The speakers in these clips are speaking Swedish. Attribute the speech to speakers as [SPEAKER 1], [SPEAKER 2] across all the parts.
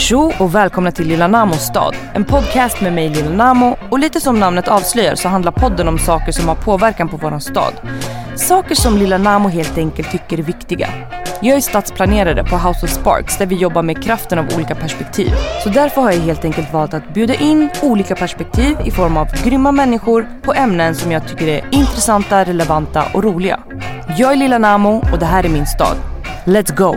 [SPEAKER 1] Tjo och välkomna till Lilla Namos stad. En podcast med mig Lilla Namo och lite som namnet avslöjar så handlar podden om saker som har påverkan på våran stad. Saker som Lilla Namo helt enkelt tycker är viktiga. Jag är stadsplanerare på House of Sparks där vi jobbar med kraften av olika perspektiv. Så därför har jag helt enkelt valt att bjuda in olika perspektiv i form av grymma människor på ämnen som jag tycker är intressanta, relevanta och roliga. Jag är Lilla Namo och det här är min stad. Let's go!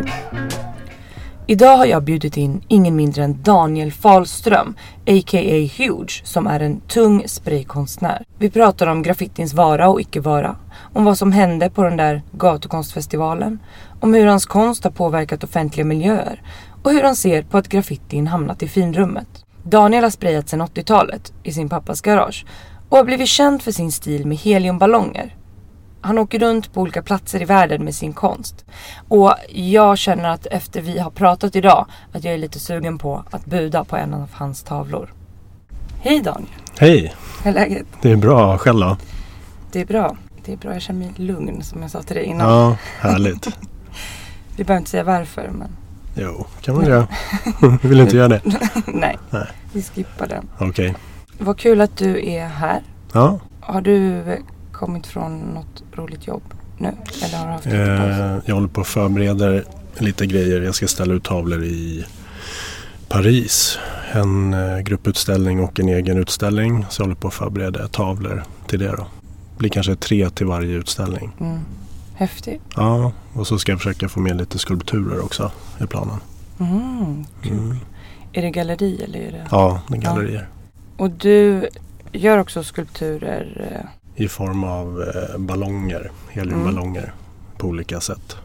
[SPEAKER 1] Idag har jag bjudit in ingen mindre än Daniel Falström, a.k.a. Huge, som är en tung spraykonstnär. Vi pratar om graffitins vara och icke vara, om vad som hände på den där gatukonstfestivalen, om hur hans konst har påverkat offentliga miljöer och hur han ser på att graffitin hamnat i finrummet. Daniel har sprayat sedan 80-talet i sin pappas garage och har blivit känd för sin stil med heliumballonger. Han åker runt på olika platser i världen med sin konst. Och jag känner att efter vi har pratat idag att jag är lite sugen på att buda på en av hans tavlor. Hej Daniel!
[SPEAKER 2] Hej!
[SPEAKER 1] Hur är läget?
[SPEAKER 2] Det är bra. Själv då?
[SPEAKER 1] Det är bra. Det är bra. Jag känner mig lugn som jag sa till dig innan.
[SPEAKER 2] Ja, härligt.
[SPEAKER 1] Vi behöver inte säga varför men
[SPEAKER 2] Jo, kan man göra. Vill inte göra det?
[SPEAKER 1] nej.
[SPEAKER 2] Nej.
[SPEAKER 1] Vi skippar den.
[SPEAKER 2] Okej.
[SPEAKER 1] Vad kul att du är här.
[SPEAKER 2] Ja.
[SPEAKER 1] Har du kommit från något roligt jobb nu? Eller har du haft?
[SPEAKER 2] Eh, jag håller på och förbereder lite grejer. Jag ska ställa ut tavlor i Paris. En eh, grupputställning och en egen utställning. Så jag håller på att förbereda tavlor till det då. Det blir kanske tre till varje utställning.
[SPEAKER 1] Mm. Häftigt.
[SPEAKER 2] Ja, och så ska jag försöka få med lite skulpturer också i planen.
[SPEAKER 1] Mm, kul.
[SPEAKER 2] Mm.
[SPEAKER 1] Är det galleri eller är det?
[SPEAKER 2] Ja, det är gallerier.
[SPEAKER 1] Och du gör också skulpturer.
[SPEAKER 2] I form av eh, ballonger, heliumballonger på olika sätt.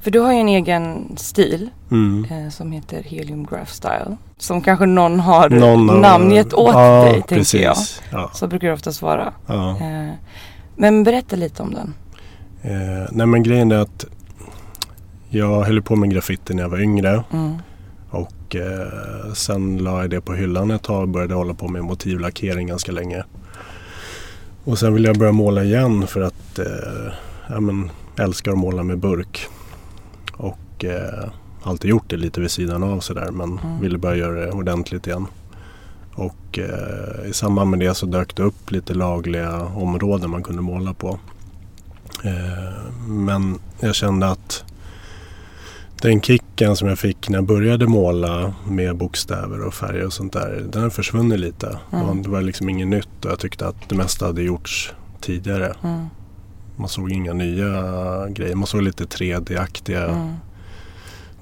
[SPEAKER 1] För du har ju en egen stil
[SPEAKER 2] Mm.
[SPEAKER 1] eh, som heter Helium Graph Style. Som kanske någon har
[SPEAKER 2] Någon
[SPEAKER 1] namngett åt
[SPEAKER 2] ja,
[SPEAKER 1] dig tänker
[SPEAKER 2] precis.
[SPEAKER 1] jag.
[SPEAKER 2] Ja,
[SPEAKER 1] Så brukar det oftast vara.
[SPEAKER 2] ja.
[SPEAKER 1] Eh, men berätta lite om den.
[SPEAKER 2] Eh, nej men grejen är att jag höll på med graffiti när jag var yngre.
[SPEAKER 1] Mm.
[SPEAKER 2] Och eh, sen la jag det på hyllan ett tag och började hålla på med motivlackering ganska länge. Och sen ville jag börja måla igen för att eh, ja, men, älskar att måla med burk. Och eh, alltid gjort det lite vid sidan av sådär men
[SPEAKER 1] Mm.
[SPEAKER 2] ville börja göra det ordentligt igen. Och eh, i samband med det så dök det upp lite lagliga områden man kunde måla på. Eh, men jag kände att den kicken som jag fick när jag började måla med bokstäver och färger och sånt där, den har försvunnit lite.
[SPEAKER 1] Mm.
[SPEAKER 2] Det var liksom inget nytt och jag tyckte att det mesta hade gjorts tidigare.
[SPEAKER 1] Mm.
[SPEAKER 2] Man såg inga nya grejer. Man såg lite 3D-aktiga
[SPEAKER 1] Mm.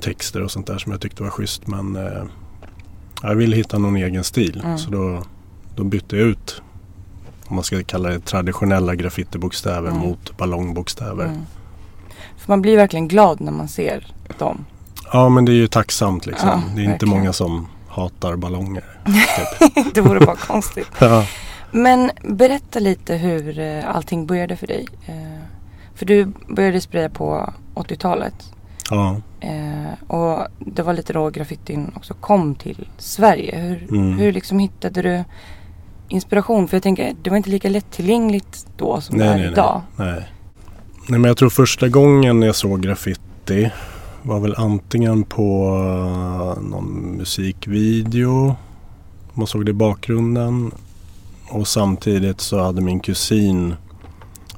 [SPEAKER 2] texter och sånt där som jag tyckte var schysst. Men eh, jag ville hitta någon egen stil.
[SPEAKER 1] Mm.
[SPEAKER 2] Så då, då bytte jag ut, om man ska kalla det traditionella graffitibokstäver
[SPEAKER 1] Mm.
[SPEAKER 2] mot ballongbokstäver.
[SPEAKER 1] För man blir verkligen glad när man ser dem.
[SPEAKER 2] Ja men det är ju tacksamt liksom.
[SPEAKER 1] Ja,
[SPEAKER 2] det är inte
[SPEAKER 1] verkligen.
[SPEAKER 2] många som hatar ballonger. Typ.
[SPEAKER 1] det vore bara konstigt.
[SPEAKER 2] ja.
[SPEAKER 1] Men berätta lite hur eh, allting började för dig. Eh, för du började spraya på 80-talet.
[SPEAKER 2] ja.
[SPEAKER 1] Eh, och det var lite då graffitin också kom till Sverige. Hur,
[SPEAKER 2] Mm.
[SPEAKER 1] hur liksom hittade du inspiration? För jag tänker, det var inte lika lättillgängligt då som det
[SPEAKER 2] Nej,
[SPEAKER 1] är
[SPEAKER 2] nej,
[SPEAKER 1] idag.
[SPEAKER 2] nej. Nej. Men jag tror första gången jag såg graffiti var väl antingen på eh, någon musikvideo. Man såg det i bakgrunden. Och samtidigt så hade min kusin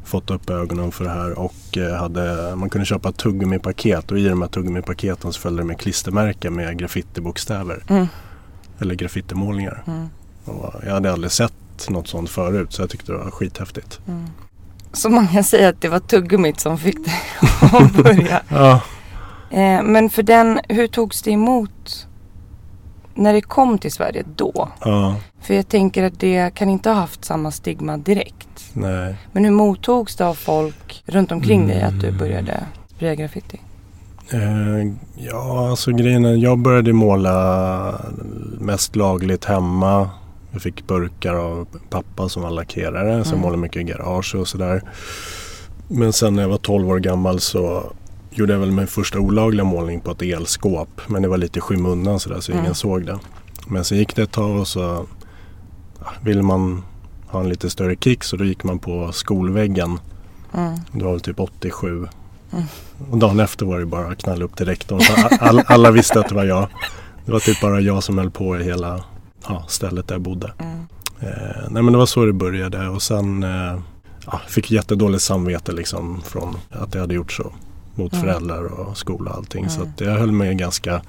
[SPEAKER 2] fått upp ögonen för det här och eh, hade, man kunde köpa tuggummi-paket och i de här tuggummi-paketen så följde det med klistermärken med graffitibokstäver.
[SPEAKER 1] Mm.
[SPEAKER 2] Eller graffitimålningar.
[SPEAKER 1] Mm.
[SPEAKER 2] Och jag hade aldrig sett något sånt förut så jag tyckte det var skithäftigt.
[SPEAKER 1] Mm. Så man kan säga att det var tuggummit som fick dig att börja.
[SPEAKER 2] Ja,
[SPEAKER 1] Eh, men för den, hur togs det emot när det kom till Sverige då?
[SPEAKER 2] ja,
[SPEAKER 1] För jag tänker att det kan inte ha haft samma stigma direkt.
[SPEAKER 2] nej.
[SPEAKER 1] Men hur mottogs det av folk runt omkring dig att du
[SPEAKER 2] Mm.
[SPEAKER 1] började spraya graffiti?
[SPEAKER 2] Eh, ja, alltså grejen är, jag började måla mest lagligt hemma. Jag fick burkar av pappa som var lackerare.
[SPEAKER 1] Mm.
[SPEAKER 2] målade mycket i garage och sådär. Men sen när jag var 12 år gammal så gjorde jag väl min första olagliga målning på ett elskåp. Men det var lite i skymundan sådär så
[SPEAKER 1] Mm.
[SPEAKER 2] ingen såg det. Men sen gick det ett tag och så ville man ha en lite större kick så då gick man på skolväggen.
[SPEAKER 1] Mm.
[SPEAKER 2] Det var väl typ 87.
[SPEAKER 1] Mm.
[SPEAKER 2] Och dagen efter var det bara att knalla upp till rektorn. All, alla visste att det var jag. Det var typ bara jag som höll på i hela ja, stället där jag bodde.
[SPEAKER 1] Mm.
[SPEAKER 2] Eh, nej men det var så det började och sen eh, ja, fick jättedåligt samvete liksom från att jag hade gjort så. Mot
[SPEAKER 1] Mm.
[SPEAKER 2] föräldrar och skola och allting. Så
[SPEAKER 1] Mm.
[SPEAKER 2] att jag höll mig ganska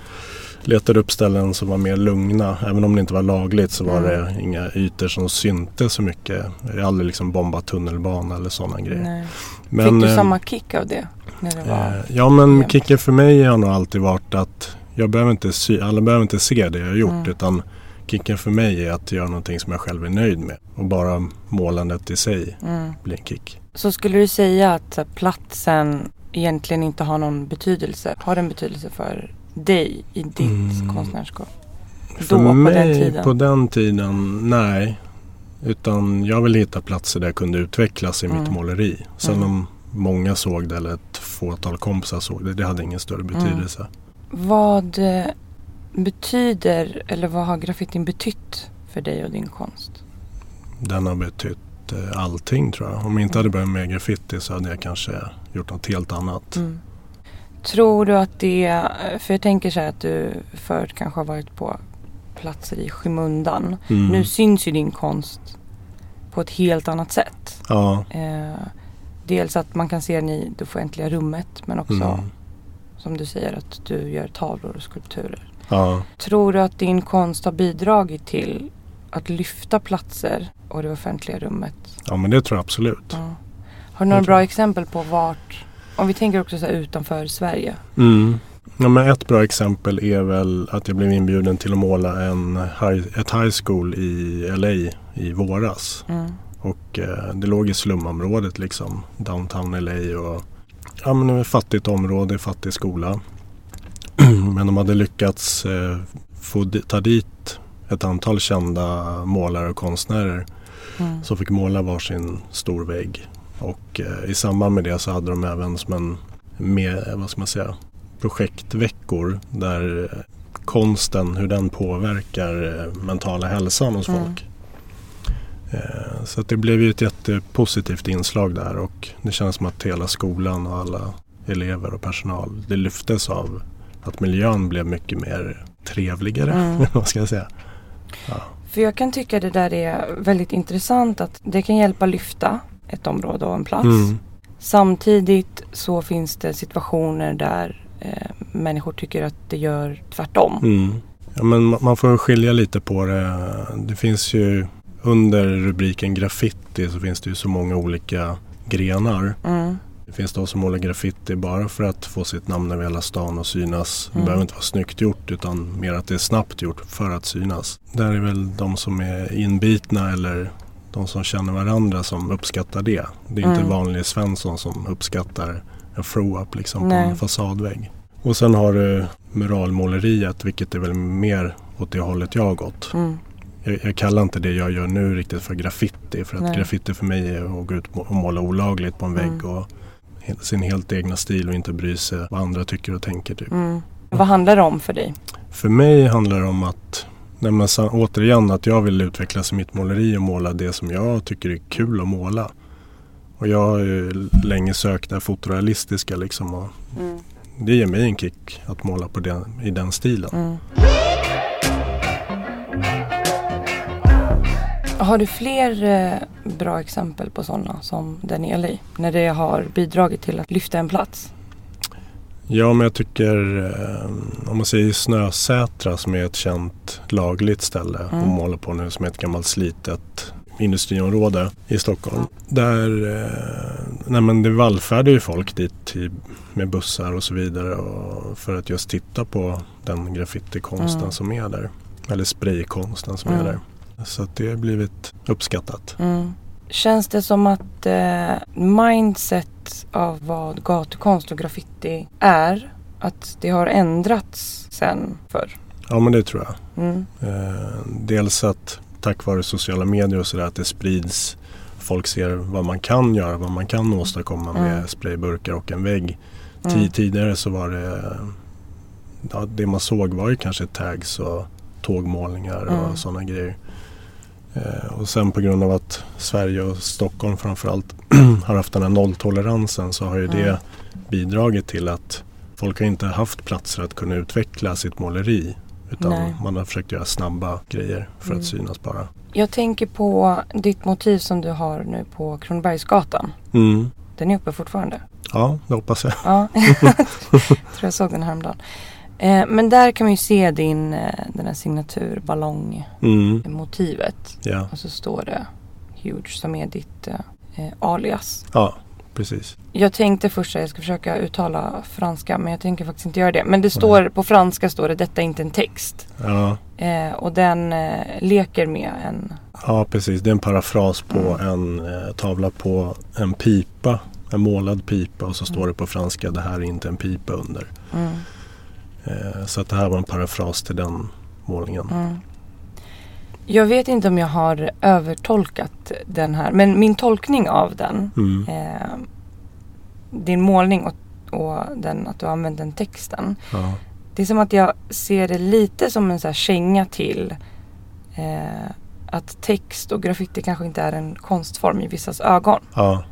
[SPEAKER 2] Letade upp ställen som var mer lugna. Även om det inte var lagligt så var
[SPEAKER 1] Mm.
[SPEAKER 2] det inga ytor som syntes så mycket. Jag har aldrig liksom bombat tunnelbana eller sådana grejer.
[SPEAKER 1] Nej.
[SPEAKER 2] Men,
[SPEAKER 1] Fick du
[SPEAKER 2] eh,
[SPEAKER 1] samma kick av det? När det var...
[SPEAKER 2] Eh, ja men kicken för mig har nog alltid varit att jag behöver inte sy- alla behöver inte se det jag har gjort
[SPEAKER 1] Mm.
[SPEAKER 2] utan kicken för mig är att göra någonting som jag själv är nöjd med. Och bara målandet i sig
[SPEAKER 1] Mm.
[SPEAKER 2] blir en kick.
[SPEAKER 1] Så skulle du säga att platsen egentligen inte har någon betydelse? Har den betydelse för dig i ditt
[SPEAKER 2] Mm.
[SPEAKER 1] konstnärskap?
[SPEAKER 2] För
[SPEAKER 1] Då, på
[SPEAKER 2] mig
[SPEAKER 1] den tiden?
[SPEAKER 2] på den tiden, nej. Utan jag vill hitta platser där jag kunde utvecklas i mitt
[SPEAKER 1] Mm.
[SPEAKER 2] måleri. Sen
[SPEAKER 1] Mm.
[SPEAKER 2] om många såg det eller ett fåtal kompisar såg det, det hade ingen större
[SPEAKER 1] Mm.
[SPEAKER 2] betydelse.
[SPEAKER 1] Vad eh, betyder eller vad har graffitin betytt för dig och din konst?
[SPEAKER 2] Den har betytt eh, allting tror jag. Om jag inte hade börjat med graffiti så hade jag kanske gjort något helt annat.
[SPEAKER 1] Mm. Tror du att det, för jag tänker så här att du förut kanske har varit på platser i skymundan.
[SPEAKER 2] Mm.
[SPEAKER 1] Nu syns ju din konst på ett helt annat sätt.
[SPEAKER 2] Ja.
[SPEAKER 1] Eh, dels att man kan se den i det offentliga rummet men också
[SPEAKER 2] Mm.
[SPEAKER 1] som du säger att du gör tavlor och skulpturer.
[SPEAKER 2] Ja.
[SPEAKER 1] Tror du att din konst har bidragit till att lyfta platser och det offentliga rummet?
[SPEAKER 2] ja, men det tror jag absolut.
[SPEAKER 1] Ja. Har du några bra exempel på vart, om vi tänker också så utanför Sverige.
[SPEAKER 2] Mm. Ja, men ett bra exempel är väl att jag blev inbjuden till att måla en high, ett high school i LA i våras.
[SPEAKER 1] Mm.
[SPEAKER 2] Och eh, det låg i slumområdet liksom. Downtown LA och ja, men det ett fattigt område, fattig skola. men de hade lyckats eh, få ta dit ett antal kända målare och konstnärer
[SPEAKER 1] Mm.
[SPEAKER 2] som fick måla varsin stor vägg. Och eh, i samband med det så hade de även som en med, vad ska man säga, projektveckor där eh, konsten, hur den påverkar eh, mentala hälsan hos
[SPEAKER 1] Mm.
[SPEAKER 2] folk. Eh, så det blev ju ett jättepositivt inslag där och det känns som att hela skolan och alla elever och personal, det lyftes av att miljön blev mycket mer trevligare.
[SPEAKER 1] Mm.
[SPEAKER 2] vad ska jag säga? Ja.
[SPEAKER 1] För jag kan tycka det där är väldigt intressant att det kan hjälpa lyfta ett område och en plats.
[SPEAKER 2] Mm.
[SPEAKER 1] Samtidigt så finns det situationer där eh, människor tycker att det gör tvärtom.
[SPEAKER 2] Mm. Ja, men ma- man får skilja lite på det. Det finns ju under rubriken graffiti så finns det ju så många olika grenar.
[SPEAKER 1] Mm.
[SPEAKER 2] Det finns de som målar graffiti bara för att få sitt namn över hela stan och synas. Det
[SPEAKER 1] Mm.
[SPEAKER 2] behöver inte vara snyggt gjort utan mer att det är snabbt gjort för att synas. Där är väl de som är inbitna eller de som känner varandra som uppskattar det. Det är inte
[SPEAKER 1] Mm.
[SPEAKER 2] vanlig Svensson som uppskattar en throw-up liksom på
[SPEAKER 1] Nej.
[SPEAKER 2] en fasadvägg. Och sen har du muralmåleriet vilket är väl mer åt det hållet jag har gått.
[SPEAKER 1] Mm.
[SPEAKER 2] Jag, jag kallar inte det jag gör nu riktigt för graffiti. För att
[SPEAKER 1] Nej.
[SPEAKER 2] graffiti för mig är att gå ut och måla olagligt på en vägg.
[SPEAKER 1] Mm.
[SPEAKER 2] Och sin helt egna stil och inte bry sig vad andra tycker och tänker. Typ.
[SPEAKER 1] Mm. Vad handlar det om för dig?
[SPEAKER 2] För mig handlar det om att nej men, sa- återigen att jag vill utvecklas i mitt måleri och måla det som jag tycker är kul att måla. Och jag har ju länge sökt det fotorealistiska liksom. Och det ger mig en kick att måla på den, i den stilen.
[SPEAKER 1] Mm. Har du fler eh, bra exempel på sådana som den i LA? När det har bidragit till att lyfta en plats?
[SPEAKER 2] Ja, men jag tycker eh, om man säger Snösätra som är ett känt lagligt ställe
[SPEAKER 1] Mm.
[SPEAKER 2] att måla på nu som är ett gammalt slitet industriområde i Stockholm. Där eh, nej men det vallfärdar ju folk dit i, med bussar och så vidare och för att just titta på den graffitikonsten
[SPEAKER 1] Mm.
[SPEAKER 2] som är där. Eller spraykonsten som är
[SPEAKER 1] Mm.
[SPEAKER 2] där. Så att det har blivit uppskattat.
[SPEAKER 1] Mm. Känns det som att eh, mindset av vad gatukonst och graffiti är att det har ändrats sen förr?
[SPEAKER 2] Ja men det tror jag.
[SPEAKER 1] Mm.
[SPEAKER 2] Eh, dels att tack vare sociala medier och sådär att det sprids. Folk ser vad man kan göra, vad man kan åstadkomma
[SPEAKER 1] Mm.
[SPEAKER 2] med sprayburkar och en vägg.
[SPEAKER 1] Mm.
[SPEAKER 2] Ti- Tidigare så var det, ja, det man såg var ju kanske tags och tågmålningar
[SPEAKER 1] Mm.
[SPEAKER 2] och sådana grejer. Eh, och sen på grund av att Sverige och Stockholm framförallt har haft den här nolltoleransen så har ju
[SPEAKER 1] Mm.
[SPEAKER 2] det bidragit till att folk har inte haft platser att kunna utveckla sitt måleri. Utan
[SPEAKER 1] Nej.
[SPEAKER 2] man har försökt göra snabba grejer för
[SPEAKER 1] Mm.
[SPEAKER 2] att synas bara.
[SPEAKER 1] Jag tänker på ditt motiv som du har nu på Kronobergsgatan.
[SPEAKER 2] Mm.
[SPEAKER 1] Den är uppe fortfarande.
[SPEAKER 2] Ja, det hoppas jag.
[SPEAKER 1] Ja, jag tror jag såg den häromdagen. Eh, men där kan man ju se din, eh, den här signatur-ballong-motivet.
[SPEAKER 2] Mm. Ja.
[SPEAKER 1] Och så står det Huge som är ditt eh, eh, alias.
[SPEAKER 2] ja, precis.
[SPEAKER 1] Jag tänkte först att jag ska försöka uttala franska men jag tänker faktiskt inte göra det. Men det står på franska står det detta är inte en text.
[SPEAKER 2] Ja,
[SPEAKER 1] Eh, och den leker med en...
[SPEAKER 2] ja, precis. Det är en parafras på en eh, tavla på en pipa. En målad pipa och så står det på franska det här är inte en pipa under.
[SPEAKER 1] Mm,
[SPEAKER 2] så att det här var en parafras till den målningen.
[SPEAKER 1] mm. Jag vet inte om jag har övertolkat den här men min tolkning av den
[SPEAKER 2] Mm.
[SPEAKER 1] eh, din målning och, och den, att du har använt den texten.
[SPEAKER 2] Ja.
[SPEAKER 1] Det är som att jag ser det lite som en så här känga till eh, att text och graffiti kanske inte är en konstform i vissas ögon.
[SPEAKER 2] ja.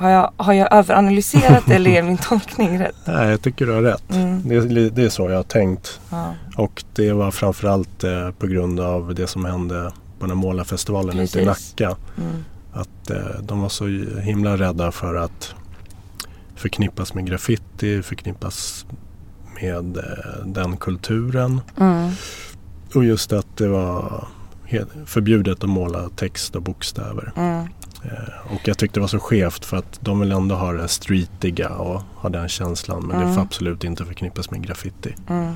[SPEAKER 1] Har jag, har jag överanalyserat det eller är min tolkning rätt?
[SPEAKER 2] Nej, jag tycker du har rätt.
[SPEAKER 1] Mm.
[SPEAKER 2] Det, det är så jag har tänkt.
[SPEAKER 1] Ja.
[SPEAKER 2] Och det var framförallt eh, på grund av det som hände på den målarfestivalen ute i. Nacka.
[SPEAKER 1] Mm.
[SPEAKER 2] Att eh, de var så himla rädda för att förknippas med graffiti, förknippas med eh, den kulturen.
[SPEAKER 1] Mm.
[SPEAKER 2] Och just att det var förbjudet att måla text och bokstäver.
[SPEAKER 1] Mm.
[SPEAKER 2] Eh, och jag tyckte det var så skevt för att de vill ändå ha det streetiga och ha den känslan. Men det
[SPEAKER 1] Mm.
[SPEAKER 2] får absolut inte förknippas med graffiti.
[SPEAKER 1] Mm.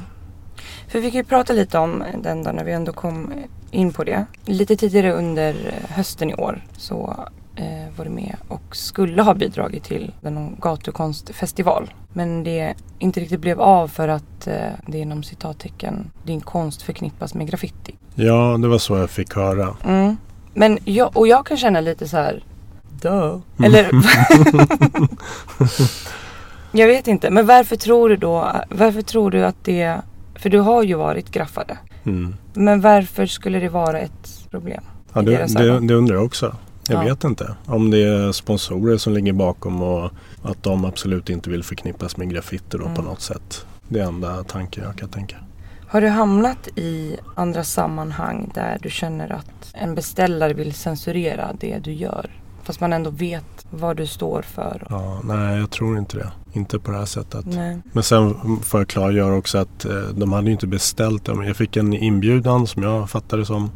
[SPEAKER 1] För vi kan ju prata lite om den då när vi ändå kom in på det. Lite tidigare under hösten i år så eh, var du med och skulle ha bidragit till en gatukonstfestival. Men det inte riktigt blev av för att eh, det inom citattecken din konst förknippas med graffiti.
[SPEAKER 2] Ja, det var så jag fick höra.
[SPEAKER 1] Mm. Men jag, och jag kan känna lite så här. Duh. Eller Jag vet inte. Men varför tror du då? Varför tror du att det? För du har ju varit graffare.
[SPEAKER 2] Mm.
[SPEAKER 1] Men varför skulle det vara ett problem?
[SPEAKER 2] Ja, det, det, det undrar jag också. Jag
[SPEAKER 1] Ja.
[SPEAKER 2] vet inte. Om det är sponsorer som ligger bakom och att de absolut inte vill förknippas med graffiti då
[SPEAKER 1] Mm.
[SPEAKER 2] på något sätt. Det är enda tanken jag kan tänka.
[SPEAKER 1] Har du hamnat i andra sammanhang där du känner att en beställare vill censurera det du gör? Fast man ändå vet vad du står för.
[SPEAKER 2] Ja, nej, jag tror inte det. Inte på det här sättet.
[SPEAKER 1] Nej.
[SPEAKER 2] Men sen får jag klargöra också att eh, de hade ju inte beställt det. Men jag fick en inbjudan som jag fattade som.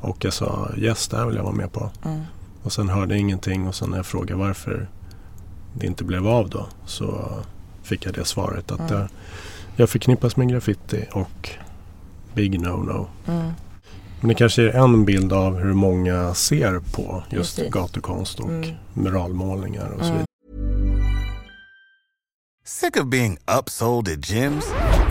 [SPEAKER 2] Och jag sa yes, det här vill jag vara med på.
[SPEAKER 1] Mm.
[SPEAKER 2] Och sen hörde jag ingenting och sen när jag frågade varför det inte blev av då så fick jag det svaret att
[SPEAKER 1] Mm.
[SPEAKER 2] jag, jag förknippas med graffiti och big no-no.
[SPEAKER 1] Mm.
[SPEAKER 2] Men det kanske är en bild av hur många ser på just
[SPEAKER 1] Precis.
[SPEAKER 2] gatukonst och
[SPEAKER 1] Mm.
[SPEAKER 2] muralmålningar och så
[SPEAKER 1] Mm.
[SPEAKER 2] vidare.
[SPEAKER 3] Sick of being upsold at gyms?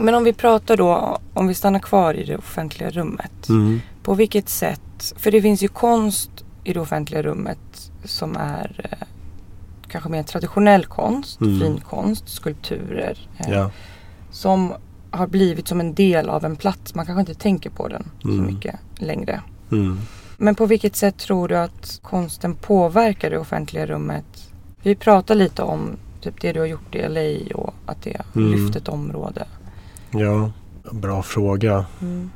[SPEAKER 1] Men om vi pratar då, om vi stannar kvar i det offentliga rummet.
[SPEAKER 2] Mm.
[SPEAKER 1] På vilket sätt, för det finns ju konst i det offentliga rummet som är eh, kanske mer traditionell konst,
[SPEAKER 2] Mm.
[SPEAKER 1] fin konst, skulpturer. eh,
[SPEAKER 2] Ja.
[SPEAKER 1] Som har blivit som en del av en plats. Man kanske inte tänker på den så
[SPEAKER 2] Mm.
[SPEAKER 1] mycket längre.
[SPEAKER 2] Mm.
[SPEAKER 1] Men på vilket sätt tror du att konsten påverkar det offentliga rummet? Vi pratar lite om typ det du har gjort i LA och att det
[SPEAKER 2] Mm.
[SPEAKER 1] lyft ett område.
[SPEAKER 2] Ja, bra fråga.
[SPEAKER 1] Mm.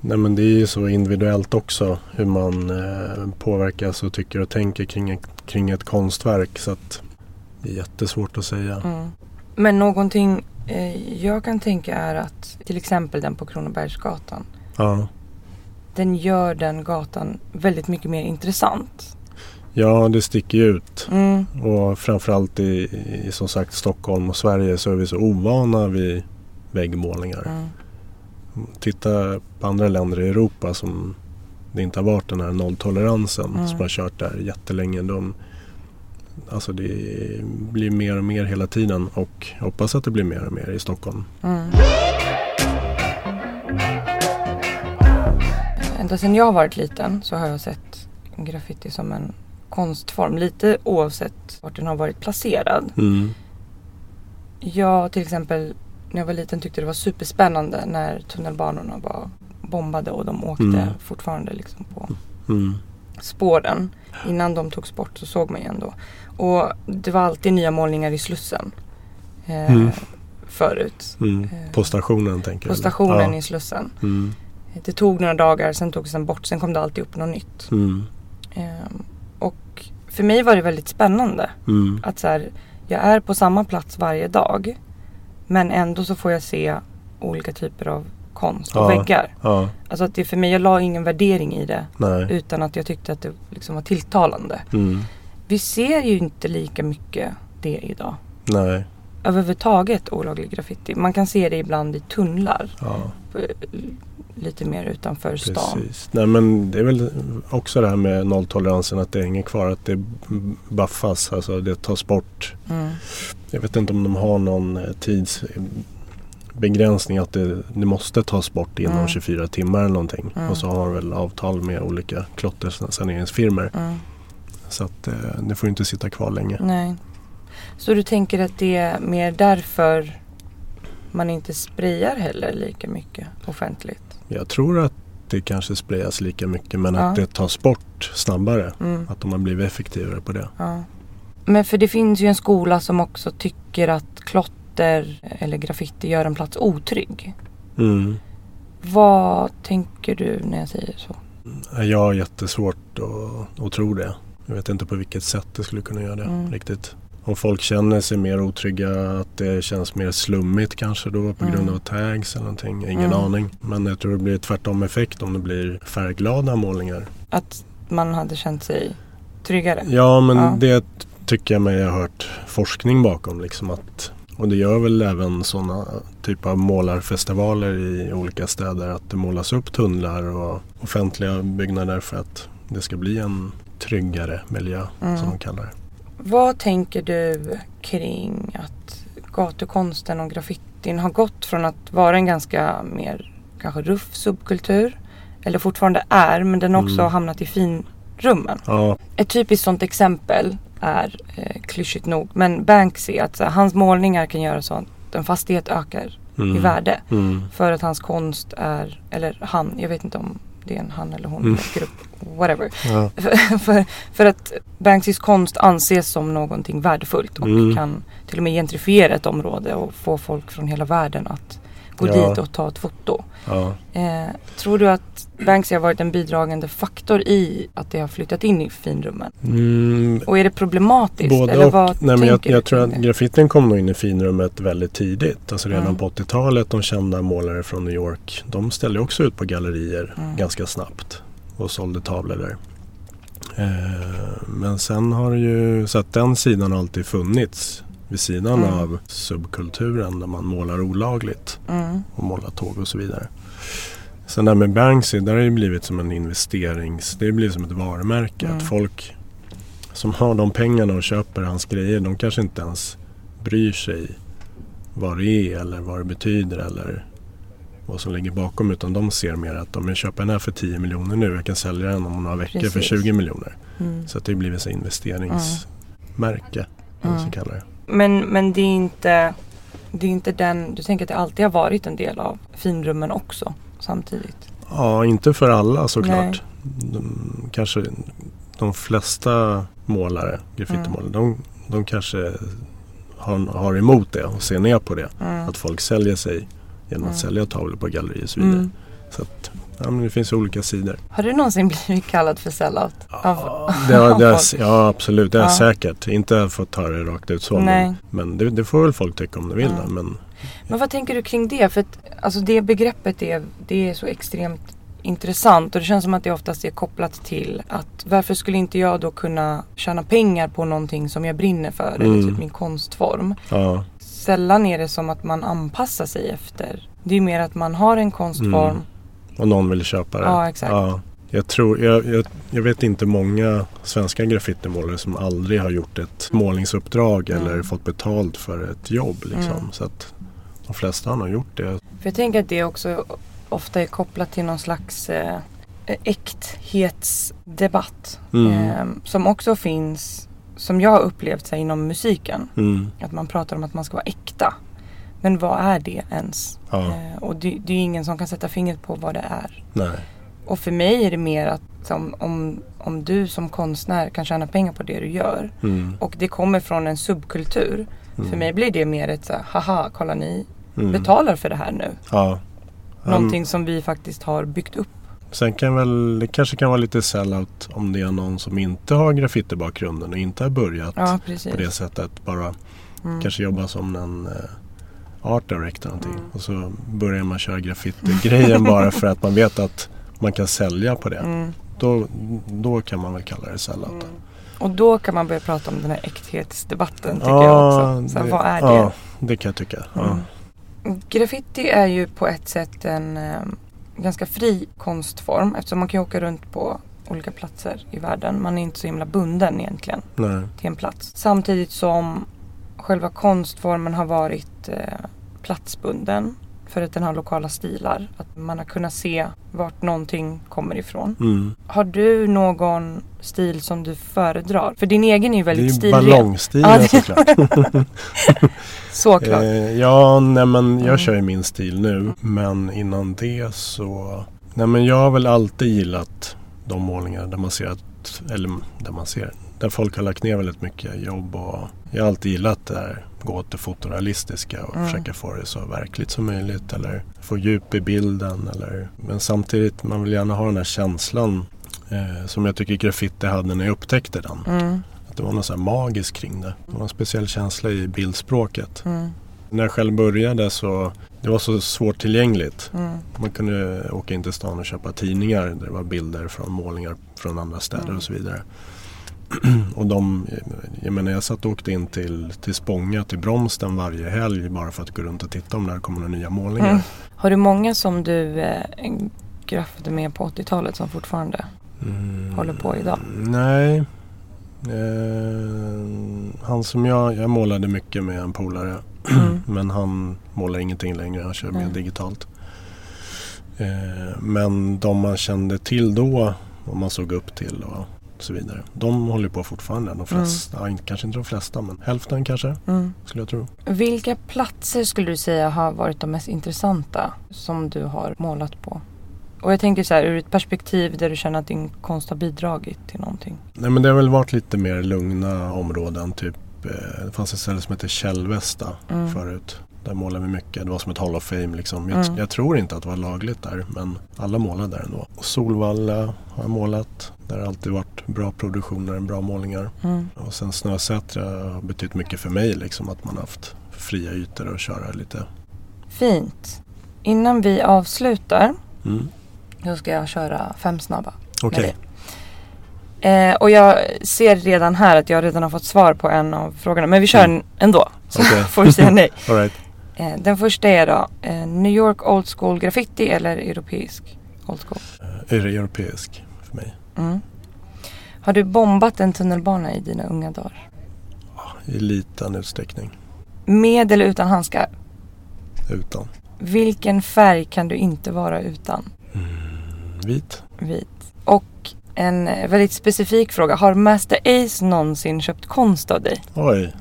[SPEAKER 2] Nej men det är ju så individuellt också hur man eh, påverkas och tycker och tänker kring ett, kring ett konstverk. Så att det är jättesvårt att säga.
[SPEAKER 1] Mm. Men någonting eh, jag kan tänka är att till exempel den på Kronobergsgatan.
[SPEAKER 2] Ja.
[SPEAKER 1] Den gör den gatan väldigt mycket mer intressant.
[SPEAKER 2] ja, det sticker ju ut.
[SPEAKER 1] Mm,
[SPEAKER 2] Och framförallt i, i som sagt Stockholm och Sverige så är vi så ovana vid väggmålningar.
[SPEAKER 1] mm,
[SPEAKER 2] Titta på andra länder i Europa som det inte har varit den här nolltoleransen
[SPEAKER 1] Mm.
[SPEAKER 2] som har kört där jättelänge. De, alltså det blir mer och mer hela tiden och jag hoppas att det blir mer och mer i Stockholm.
[SPEAKER 1] mm. Ända sedan jag har varit liten så har jag sett graffiti som en konstform. Lite oavsett vart den har varit placerad.
[SPEAKER 2] Mm.
[SPEAKER 1] Jag till exempel när jag var liten tyckte det var superspännande när tunnelbanorna var bombade och de åkte
[SPEAKER 2] Mm.
[SPEAKER 1] fortfarande liksom på
[SPEAKER 2] Mm.
[SPEAKER 1] spåren. Innan de togs bort så såg man ju ändå. Och det var alltid nya målningar i Slussen. Eh,
[SPEAKER 2] Mm.
[SPEAKER 1] Förut.
[SPEAKER 2] Mm.
[SPEAKER 1] Eh,
[SPEAKER 2] På stationen tänker
[SPEAKER 1] På
[SPEAKER 2] jag.
[SPEAKER 1] stationen
[SPEAKER 2] ja.
[SPEAKER 1] i Slussen.
[SPEAKER 2] Mm.
[SPEAKER 1] Det tog några dagar, sen togs den bort. Sen kom det alltid upp något nytt. Eh, och för mig var det väldigt spännande. Att så här, jag är på samma plats varje dag. Men ändå så får jag se olika typer av konst och
[SPEAKER 2] Ja.
[SPEAKER 1] väggar.
[SPEAKER 2] Ja,
[SPEAKER 1] Alltså att det för mig, jag la ingen värdering i det.
[SPEAKER 2] nej.
[SPEAKER 1] Utan att jag tyckte att det liksom var tilltalande.
[SPEAKER 2] Mm.
[SPEAKER 1] Vi ser ju inte lika mycket det idag.
[SPEAKER 2] Nej.
[SPEAKER 1] Överhuvudtaget olaglig graffiti. Man kan se det ibland i tunnlar.
[SPEAKER 2] Ja,
[SPEAKER 1] Lite mer utanför stan.
[SPEAKER 2] precis. Nej men det är väl också det här med nolltoleransen att det hänger kvar. Att det buffas, alltså det tas bort.
[SPEAKER 1] Mm.
[SPEAKER 2] Jag vet inte om de har någon eh, tidsbegränsning att det, det måste tas bort inom
[SPEAKER 1] Mm.
[SPEAKER 2] 24 timmar eller någonting.
[SPEAKER 1] Mm.
[SPEAKER 2] Och så har de väl avtal med olika klottersaneringsfirmor.
[SPEAKER 1] Mm.
[SPEAKER 2] Så att eh, det får inte sitta kvar länge.
[SPEAKER 1] Nej. Så du tänker att det är mer därför man inte sprayar heller lika mycket offentligt?
[SPEAKER 2] Jag tror att det kanske sprayas lika mycket men
[SPEAKER 1] Ja.
[SPEAKER 2] att det tas bort snabbare.
[SPEAKER 1] Mm.
[SPEAKER 2] Att de har blivit effektivare på det.
[SPEAKER 1] Ja. Men för det finns ju en skola som också tycker att klotter eller graffiti gör en plats otrygg.
[SPEAKER 2] Mm.
[SPEAKER 1] Vad tänker du när jag säger så?
[SPEAKER 2] Jag har jättesvårt att, att tro det. Jag vet inte på vilket sätt det skulle kunna göra det
[SPEAKER 1] Mm.
[SPEAKER 2] riktigt. Om folk känner sig mer otrygga, att det känns mer slummigt kanske då på grund
[SPEAKER 1] Mm.
[SPEAKER 2] av tags eller någonting. Ingen
[SPEAKER 1] Mm.
[SPEAKER 2] aning. Men jag tror det blir tvärtom effekt om det blir färgglada målningar.
[SPEAKER 1] Att man hade känt sig tryggare?
[SPEAKER 2] Ja men
[SPEAKER 1] Ja.
[SPEAKER 2] det tycker jag mig ha hört forskning bakom. Liksom att, och det gör väl även sådana typer av målarfestivaler i olika städer. Att det målas upp tunnlar och offentliga byggnader för att det ska bli en tryggare miljö
[SPEAKER 1] Mm.
[SPEAKER 2] som de kallar det.
[SPEAKER 1] Vad tänker du kring att gatukonsten och graffitin har gått från att vara en ganska mer kanske ruff subkultur eller fortfarande är men den också
[SPEAKER 2] Mm.
[SPEAKER 1] hamnat i finrummen.
[SPEAKER 2] Ja,
[SPEAKER 1] Ett typiskt sånt exempel är eh, klyschigt nog men Banksy att så hans målningar kan göra så att en fastighet ökar i
[SPEAKER 2] mm,
[SPEAKER 1] värde
[SPEAKER 2] Mm,
[SPEAKER 1] för att hans konst är, eller han, jag vet inte om det är en han eller hon,
[SPEAKER 2] Mm.
[SPEAKER 1] grupp, whatever.
[SPEAKER 2] ja,
[SPEAKER 1] För, för, för att Banksys konst anses som någonting värdefullt och
[SPEAKER 2] Mm.
[SPEAKER 1] kan till och med gentrifiera ett område och få folk från hela världen att gå
[SPEAKER 2] Ja.
[SPEAKER 1] dit och ta ett foto.
[SPEAKER 2] ja.
[SPEAKER 1] Eh, tror du att Banksy har varit en bidragande faktor i att det har flyttat in i finrummen?
[SPEAKER 2] Mm,
[SPEAKER 1] Och är det problematiskt?
[SPEAKER 2] Både
[SPEAKER 1] eller
[SPEAKER 2] och.
[SPEAKER 1] vad
[SPEAKER 2] Nej, men jag, jag tror att graffitin kom nog in i finrummet väldigt tidigt. Alltså redan
[SPEAKER 1] Mm.
[SPEAKER 2] på 80-talet, de kända målare från New York. De ställde också ut på gallerier
[SPEAKER 1] Mm.
[SPEAKER 2] ganska snabbt. Och sålde tavlor där. Eh, men sen har det ju, så att den sidan alltid funnits. Vid sidan
[SPEAKER 1] Mm.
[SPEAKER 2] av subkulturen där man målar olagligt.
[SPEAKER 1] Mm,
[SPEAKER 2] och måla tåg och så vidare. Sen där med Banksy, där har det blivit som en investerings... Det har blivit som ett varumärke.
[SPEAKER 1] Mm.
[SPEAKER 2] Att folk som har de pengarna och köper hans grejer, de kanske inte ens bryr sig vad det är eller vad det betyder eller vad som ligger bakom. Utan de ser mer att om jag köper den här för 10 miljoner nu, jag kan sälja den om några veckor för
[SPEAKER 1] Precis.
[SPEAKER 2] 20 miljoner.
[SPEAKER 1] mm.
[SPEAKER 2] Så att det har blivit så investeringsmärke. Mm.
[SPEAKER 1] Mm.
[SPEAKER 2] Så kallar det.
[SPEAKER 1] Men, men det är inte det är inte den, du tänker att det alltid har varit en del av finrummen också samtidigt?
[SPEAKER 2] Ja, inte för alla såklart. De, kanske de flesta målare, graffitimålare, de, de kanske har, har emot det och ser ner på det.
[SPEAKER 1] Mm.
[SPEAKER 2] Att folk säljer sig genom att
[SPEAKER 1] Mm.
[SPEAKER 2] sälja tavlor på galleri och så vidare. Så att, ja, men det finns olika sidor.
[SPEAKER 1] Har du någonsin blivit kallad för sellout? Av,
[SPEAKER 2] Det har, det har, ja absolut, det är
[SPEAKER 1] Ja.
[SPEAKER 2] säkert. Inte för att ta det rakt ut så.
[SPEAKER 1] Nej.
[SPEAKER 2] Men, men det, det får väl folk tycka om de vill.
[SPEAKER 1] Ja.
[SPEAKER 2] Men
[SPEAKER 1] Men vad tänker du kring det? För att, alltså det begreppet är, det är så extremt intressant och det känns som att det oftast är kopplat till att varför skulle inte jag då kunna tjäna pengar på någonting som jag brinner för eller
[SPEAKER 2] Mm.
[SPEAKER 1] typ min konstform.
[SPEAKER 2] ja,
[SPEAKER 1] Sällan är det som att man anpassar sig efter. Det är mer att man har en konstform.
[SPEAKER 2] Mm. Och någon vill köpa det.
[SPEAKER 1] Ja, exakt.
[SPEAKER 2] Jag, tror, jag, jag, jag vet inte många svenska graffitimålare som aldrig har gjort ett målningsuppdrag
[SPEAKER 1] Mm.
[SPEAKER 2] eller fått betalt för ett jobb. Liksom.
[SPEAKER 1] Mm.
[SPEAKER 2] Så att de flesta har nog gjort det.
[SPEAKER 1] För jag tänker att det också ofta är kopplat till någon slags eh, äkthetsdebatt.
[SPEAKER 2] Mm.
[SPEAKER 1] Eh, som också finns, som jag har upplevt sig inom musiken.
[SPEAKER 2] Mm.
[SPEAKER 1] Att man pratar om att man ska vara äkta. Men vad är det ens?
[SPEAKER 2] Ja,
[SPEAKER 1] Eh, och det, det är ingen som kan sätta fingret på vad det är.
[SPEAKER 2] nej.
[SPEAKER 1] Och för mig är det mer att som, om, om du som konstnär kan tjäna pengar på det du gör
[SPEAKER 2] Mm.
[SPEAKER 1] och det kommer från en subkultur. För mig blir det mer ett så här, haha, kolla ni
[SPEAKER 2] Mm.
[SPEAKER 1] betalar för det här nu.
[SPEAKER 2] Ja.
[SPEAKER 1] Någonting som vi faktiskt har byggt upp.
[SPEAKER 2] Sen kan väl, det kanske kan vara lite sellout om det är någon som inte har graffitibakgrunden och inte har börjat
[SPEAKER 1] Ja,
[SPEAKER 2] på det sättet. Bara
[SPEAKER 1] Mm.
[SPEAKER 2] kanske jobba som en eh, art director någonting. Och så börjar man köra graffiti-grejen bara för att man vet att man kan sälja på det.
[SPEAKER 1] Mm.
[SPEAKER 2] Då, då kan man väl kalla det sellout.
[SPEAKER 1] Och då kan man börja prata om den här äkthetsdebatten tycker jag också. Så här, vad är det?
[SPEAKER 2] Ja, det kan jag tycka. Ja.
[SPEAKER 1] Mm. Graffiti är ju på ett sätt en eh, ganska fri konstform eftersom man kan åka runt på olika platser i världen. Man är inte så himla bunden egentligen
[SPEAKER 2] Nej.
[SPEAKER 1] till en plats. Samtidigt som själva konstformen har varit eh, platsbunden för att den har lokala stilar. Att man har kunnat se vart någonting kommer ifrån.
[SPEAKER 2] Mm.
[SPEAKER 1] Har du någon stil som du föredrar? För din egen är ju
[SPEAKER 2] Det är
[SPEAKER 1] väldigt
[SPEAKER 2] ju
[SPEAKER 1] stilren.
[SPEAKER 2] ballongstilen
[SPEAKER 1] Ja, det-
[SPEAKER 2] såklart.
[SPEAKER 1] Såklart.
[SPEAKER 2] Eh, ja, nej men jag
[SPEAKER 1] Mm.
[SPEAKER 2] kör ju min stil nu. Men innan det så... Nej men jag har väl alltid gillat de målningar där man ser att... Eller där man ser. Där folk har lagt ner väldigt mycket jobb och jag har alltid gillat det här. Gå åt det fotorealistiska och
[SPEAKER 1] Mm.
[SPEAKER 2] försöka få det så verkligt som möjligt. Eller få djup i bilden. Eller, men samtidigt, man vill gärna ha den här känslan eh, som jag tycker graffiti hade när jag upptäckte den.
[SPEAKER 1] Mm,
[SPEAKER 2] Att det var något så magiskt kring det. Det var en speciell känsla i bildspråket.
[SPEAKER 1] mm,
[SPEAKER 2] När jag själv började så det var så svårt tillgängligt.
[SPEAKER 1] mm,
[SPEAKER 2] Man kunde åka in till stan och köpa tidningar där det var bilder från målningar från andra städer
[SPEAKER 1] Mm.
[SPEAKER 2] och så vidare. Och de, jag menar jag satt och åkte in till, till Spånga, till Bromsten varje helg bara för att gå runt och titta om det kommer några nya målningar.
[SPEAKER 1] Mm. Har du många som du eh, graffade med på 80-talet som fortfarande
[SPEAKER 2] Mm,
[SPEAKER 1] håller på idag?
[SPEAKER 2] Nej. Eh, han som jag, jag målade mycket med en polare.
[SPEAKER 1] Mm.
[SPEAKER 2] Men han målar ingenting längre, han kör mer digitalt. Eh, men de man kände till då och man såg upp till och så vidare. De håller på fortfarande. De flesta, ja, inte- kanske inte de flesta men hälften kanske
[SPEAKER 1] Mm.
[SPEAKER 2] skulle jag tro.
[SPEAKER 1] Vilka platser skulle du säga har varit de mest intressanta som du har målat på? Och jag tänker så här ur ett perspektiv där du känner att din konst har bidragit till någonting.
[SPEAKER 2] Nej men det har väl varit lite mer lugna områden. Typ, eh, det fanns ett ställe som heter Källvästa
[SPEAKER 1] Mm.
[SPEAKER 2] förut. Där målade vi mycket. Det var som ett Hall of Fame liksom. Jag,
[SPEAKER 1] Mm.
[SPEAKER 2] jag tror inte att det var lagligt där men alla målade där ändå. Och Solvalla har jag målat. Där har alltid varit bra produktioner, bra målningar.
[SPEAKER 1] Mm.
[SPEAKER 2] Och sen Snösätra har betytt mycket för mig liksom. Att man har haft fria ytor att köra lite.
[SPEAKER 1] Fint. Innan vi avslutar
[SPEAKER 2] Mm.
[SPEAKER 1] då ska jag köra fem snabba.
[SPEAKER 2] Okej.
[SPEAKER 1] dig. Eh, och jag ser redan här att jag redan har fått svar på en av frågorna. Men vi kör
[SPEAKER 2] Mm.
[SPEAKER 1] en ändå. Så
[SPEAKER 2] Okej.
[SPEAKER 1] får vi säga nej.
[SPEAKER 2] All right.
[SPEAKER 1] Eh, den första är då eh, New York Old School Graffiti eller europeisk Old School?
[SPEAKER 2] Eh, Är det europeisk för mig?
[SPEAKER 1] Mm. Har du bombat en tunnelbana i dina unga dagar?
[SPEAKER 2] I liten utsträckning.
[SPEAKER 1] Med eller utan handskar?
[SPEAKER 2] Utan.
[SPEAKER 1] Vilken färg kan du inte vara utan?
[SPEAKER 2] Vit.
[SPEAKER 1] Vit. Och en väldigt specifik fråga. Har Master Ace någonsin köpt konst av dig?
[SPEAKER 2] Oj.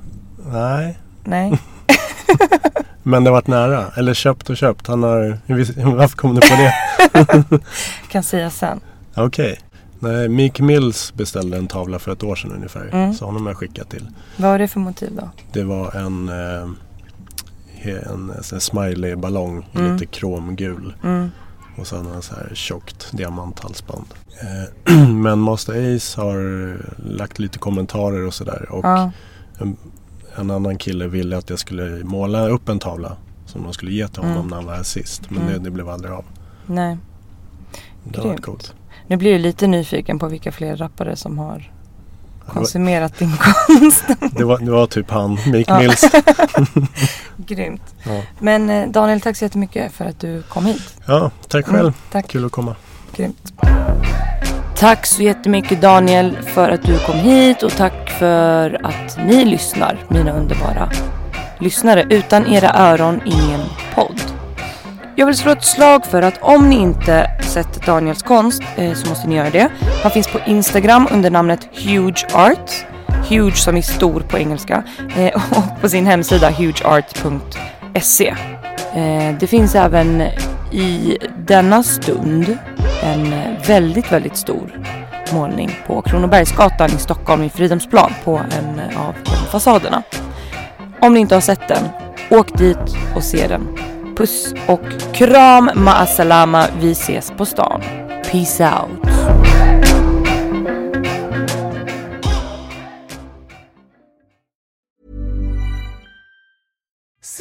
[SPEAKER 2] Nej.
[SPEAKER 1] Nej.
[SPEAKER 2] Men det har varit nära. Eller köpt och köpt. Han har... Varför kom du på det?
[SPEAKER 1] kan säga sen.
[SPEAKER 2] Okej. Nej, Meek Mills beställde en tavla för ett år sedan ungefär.
[SPEAKER 1] Mm.
[SPEAKER 2] Så honom har jag skickat till.
[SPEAKER 1] Vad var det för motiv då?
[SPEAKER 2] Det var en, eh, en, en smiley-ballong i
[SPEAKER 1] Mm.
[SPEAKER 2] lite kromgul.
[SPEAKER 1] Mm.
[SPEAKER 2] Och så hade han så här tjockt diamanthalsband. Eh, men Master Ace har lagt lite kommentarer och sådär. Och
[SPEAKER 1] Ja.
[SPEAKER 2] en, en annan kille ville att jag skulle måla upp en tavla. Som man skulle ge till honom
[SPEAKER 1] Mm.
[SPEAKER 2] när han var här sist. Men
[SPEAKER 1] Mm.
[SPEAKER 2] det, det blev aldrig av.
[SPEAKER 1] Nej.
[SPEAKER 2] Det var
[SPEAKER 1] Grymt.
[SPEAKER 2] coolt.
[SPEAKER 1] Nu blir jag lite nyfiken på vilka fler rappare som har konsumerat din konst.
[SPEAKER 2] det var, det var typ han, Meek
[SPEAKER 1] Ja.
[SPEAKER 2] Mills.
[SPEAKER 1] Grymt.
[SPEAKER 2] Ja.
[SPEAKER 1] Men eh, Daniel, tack så jättemycket för att du kom hit.
[SPEAKER 2] ja, tack själv.
[SPEAKER 1] Mm, tack.
[SPEAKER 2] Kul att komma.
[SPEAKER 1] Grymt. Tack så jättemycket Daniel för att du kom hit och tack för att ni lyssnar, mina underbara lyssnare. Utan era öron, ingen podd. Jag vill slå ett slag för att om ni inte sett Daniels konst eh, så måste ni göra det. Han finns på Instagram under namnet Huge Art. Huge som är stor på engelska. Eh, och på sin hemsida hugeart.se. Eh, det finns även i denna stund en väldigt, väldigt stor målning på Kronobergsgatan i Stockholm i Fridhemsplan på en av fasaderna. Om ni inte har sett den, åk dit och se den. Puss och kram, ma'asalama, vi ses på stan. Peace out.